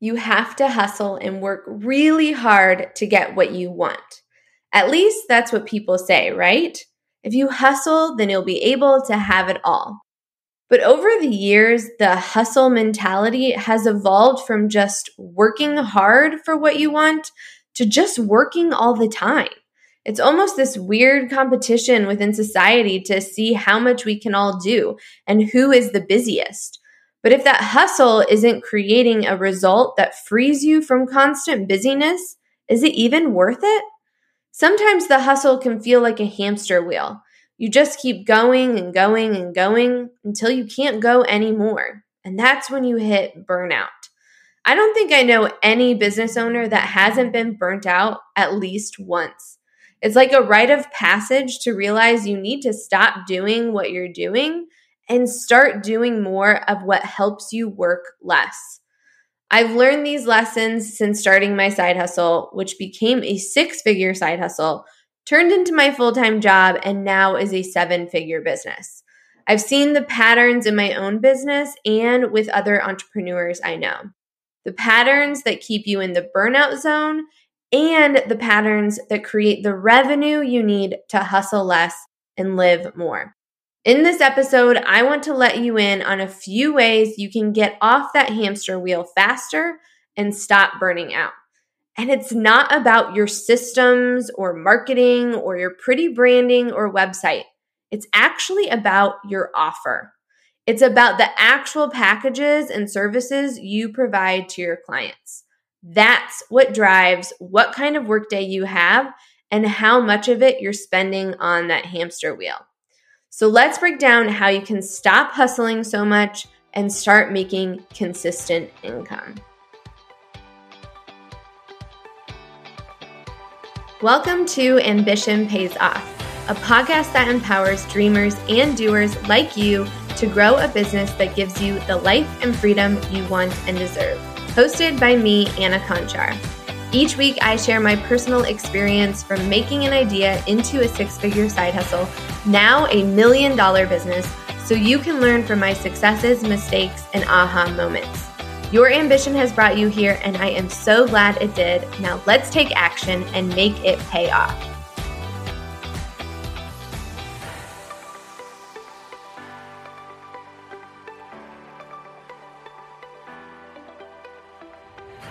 You have to hustle and work really hard to get what you want. At least that's what people say, right? If you hustle, then you'll be able to have it all. But over the years, the hustle mentality has evolved from just working hard for what you want to just working all the time. It's almost this weird competition within society to see how much we can all do and who is the busiest. But if that hustle isn't creating a result that frees you from constant busyness, is it even worth it? Sometimes the hustle can feel like a hamster wheel. You just keep going and going and going until you can't go anymore. And that's when you hit burnout. I don't think I know any business owner that hasn't been burnt out at least once. It's like a rite of passage to realize you need to stop doing what you're doing and start doing more of what helps you work less. I've learned these lessons since starting my side hustle, which became a six figure side hustle, turned into my full time job, and now is a seven figure business. I've seen the patterns in my own business and with other entrepreneurs I know. The patterns that keep you in the burnout zone and the patterns that create the revenue you need to hustle less and live more. In this episode, I want to let you in on a few ways you can get off that hamster wheel faster and stop burning out. And it's not about your systems or marketing or your pretty branding or website. It's actually about your offer. It's about the actual packages and services you provide to your clients. That's what drives what kind of workday you have and how much of it you're spending on that hamster wheel. So let's break down how you can stop hustling so much and start making consistent income. Welcome to Ambition Pays Off, a podcast that empowers dreamers and doers like you to grow a business that gives you the life and freedom you want and deserve. Hosted by me, Anna Conchar. Each week, I share my personal experience from making an idea into a six figure side hustle, now a million dollar business, so you can learn from my successes, mistakes, and aha moments. Your ambition has brought you here, and I am so glad it did. Now, let's take action and make it pay off.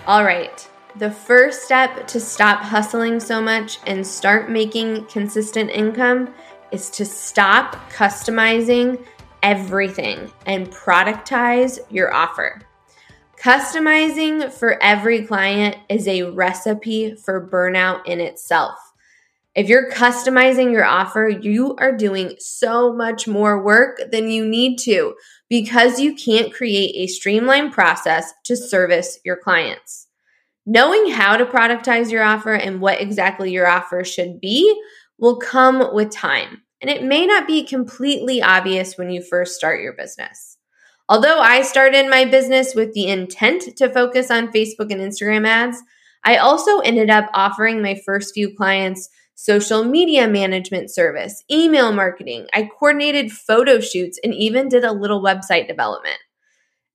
All right. The first step to stop hustling so much and start making consistent income is to stop customizing everything and productize your offer. Customizing for every client is a recipe for burnout in itself. If you're customizing your offer, you are doing so much more work than you need to because you can't create a streamlined process to service your clients. Knowing how to productize your offer and what exactly your offer should be will come with time. And it may not be completely obvious when you first start your business. Although I started my business with the intent to focus on Facebook and Instagram ads, I also ended up offering my first few clients social media management service, email marketing. I coordinated photo shoots and even did a little website development.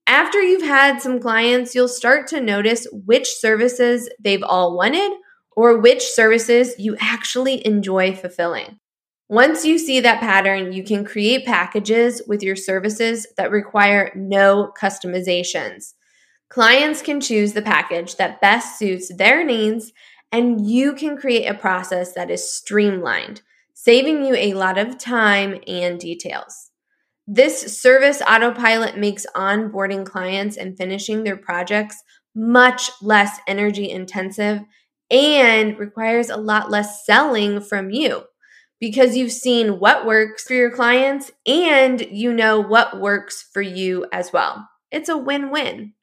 After you've had some clients, you'll start to notice which services they've all wanted or which services you actually enjoy fulfilling. Once you see that pattern, you can create packages with your services that require no customizations. Clients can choose the package that best suits their needs, and you can create a process that is streamlined, saving you a lot of time and details. This service autopilot makes onboarding clients and finishing their projects much less energy intensive and requires a lot less selling from you because you've seen what works for your clients and you know what works for you as well. It's a win win.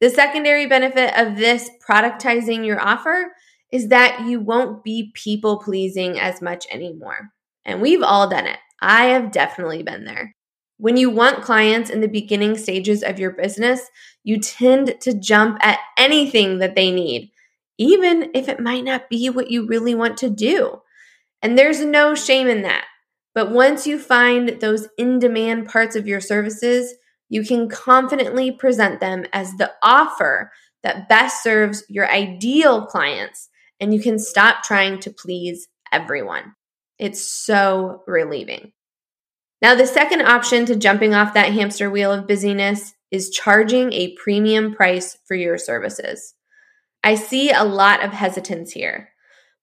The secondary benefit of this productizing your offer is that you won't be people pleasing as much anymore. And we've all done it. I have definitely been there. When you want clients in the beginning stages of your business, you tend to jump at anything that they need, even if it might not be what you really want to do. And there's no shame in that. But once you find those in demand parts of your services, you can confidently present them as the offer that best serves your ideal clients and you can stop trying to please everyone. It's so relieving. Now, the second option to jumping off that hamster wheel of busyness is charging a premium price for your services. I see a lot of hesitance here,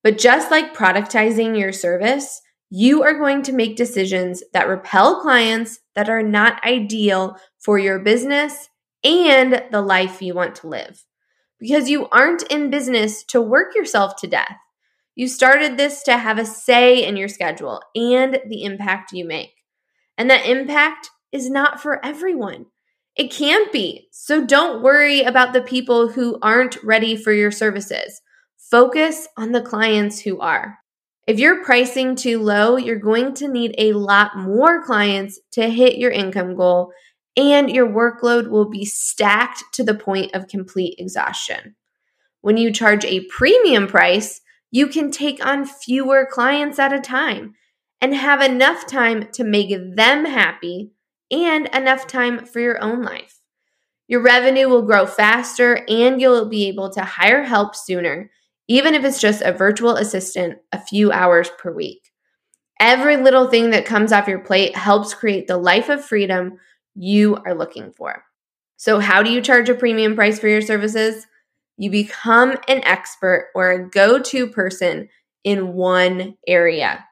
but just like productizing your service, you are going to make decisions that repel clients that are not ideal for your business and the life you want to live. Because you aren't in business to work yourself to death. You started this to have a say in your schedule and the impact you make. And that impact is not for everyone. It can't be. So don't worry about the people who aren't ready for your services. Focus on the clients who are. If you're pricing too low, you're going to need a lot more clients to hit your income goal, and your workload will be stacked to the point of complete exhaustion. When you charge a premium price, you can take on fewer clients at a time and have enough time to make them happy and enough time for your own life. Your revenue will grow faster and you'll be able to hire help sooner, even if it's just a virtual assistant a few hours per week. Every little thing that comes off your plate helps create the life of freedom you are looking for. So, how do you charge a premium price for your services? You become an expert or a go to person in one area.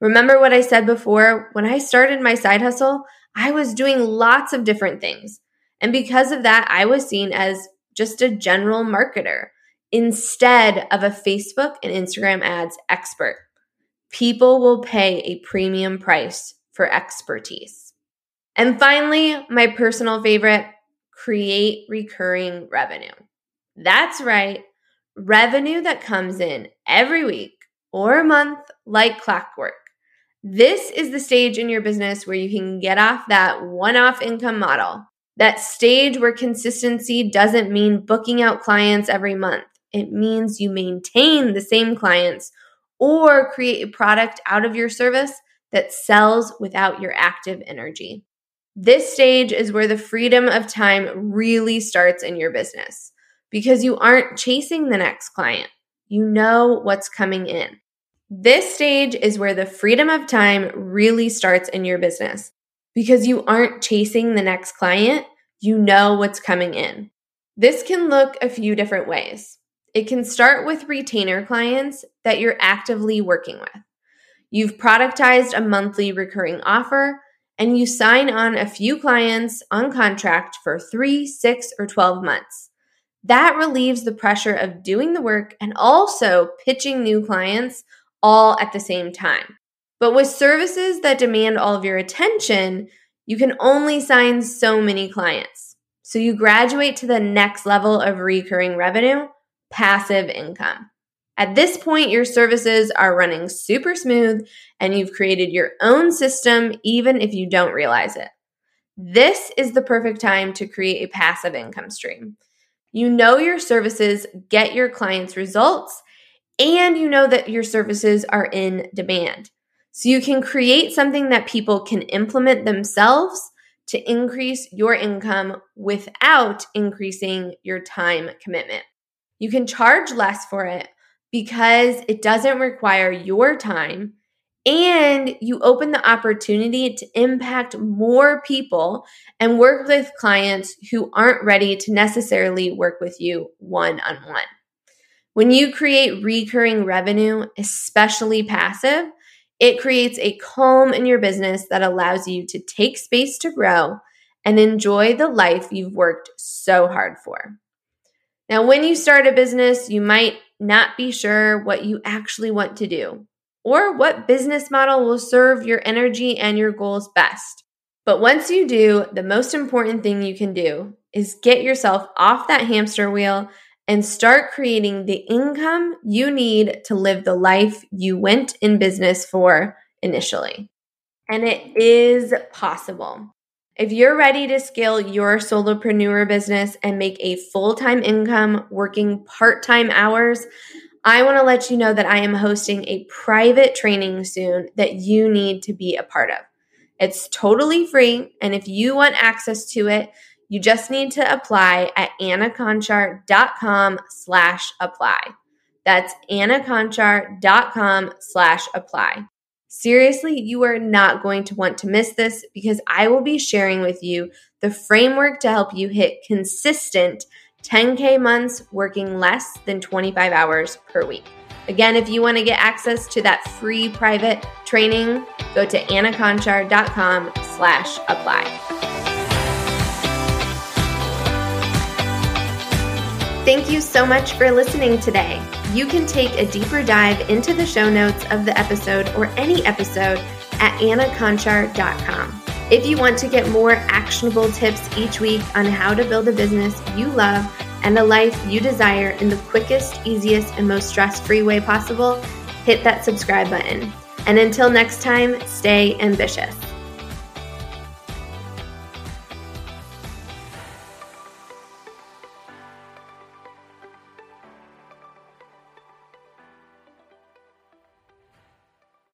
Remember what I said before? When I started my side hustle, I was doing lots of different things. And because of that, I was seen as just a general marketer instead of a Facebook and Instagram ads expert. People will pay a premium price for expertise. And finally, my personal favorite create recurring revenue. That's right, revenue that comes in every week or month like clockwork. This is the stage in your business where you can get off that one off income model. That stage where consistency doesn't mean booking out clients every month. It means you maintain the same clients or create a product out of your service that sells without your active energy. This stage is where the freedom of time really starts in your business because you aren't chasing the next client. You know what's coming in. This stage is where the freedom of time really starts in your business because you aren't chasing the next client, you know what's coming in. This can look a few different ways. It can start with retainer clients that you're actively working with. You've productized a monthly recurring offer and you sign on a few clients on contract for three, six, or 12 months. That relieves the pressure of doing the work and also pitching new clients all at the same time. But with services that demand all of your attention, you can only sign so many clients. So you graduate to the next level of recurring revenue, passive income. At this point, your services are running super smooth and you've created your own system, even if you don't realize it. This is the perfect time to create a passive income stream. You know your services get your clients results and you know that your services are in demand. So you can create something that people can implement themselves to increase your income without increasing your time commitment. You can charge less for it because it doesn't require your time and you open the opportunity to impact more people and work with clients who aren't ready to necessarily work with you one on one. When you create recurring revenue, especially passive, it creates a calm in your business that allows you to take space to grow and enjoy the life you've worked so hard for. Now, when you start a business, you might not be sure what you actually want to do or what business model will serve your energy and your goals best. But once you do, the most important thing you can do is get yourself off that hamster wheel and start creating the income you need to live the life you went in business for initially. And it is possible. If you're ready to scale your solopreneur business and make a full time income working part time hours, I want to let you know that I am hosting a private training soon that you need to be a part of. It's totally free. And if you want access to it, You just need to apply at annaconchar.com slash apply. That's annaconchar.com slash apply. Seriously, you are not going to want to miss this because I will be sharing with you the framework to help you hit consistent 10K months working less than 25 hours per week. Again, if you want to get access to that free private training, go to annaconchar.com slash apply. Thank you so much for listening today. You can take a deeper dive into the show notes of the episode or any episode at annaconchar.com. If you want to get more actionable tips each week on how to build a business you love and a life you desire in the quickest, easiest, and most stress free way possible, hit that subscribe button. And until next time, stay ambitious.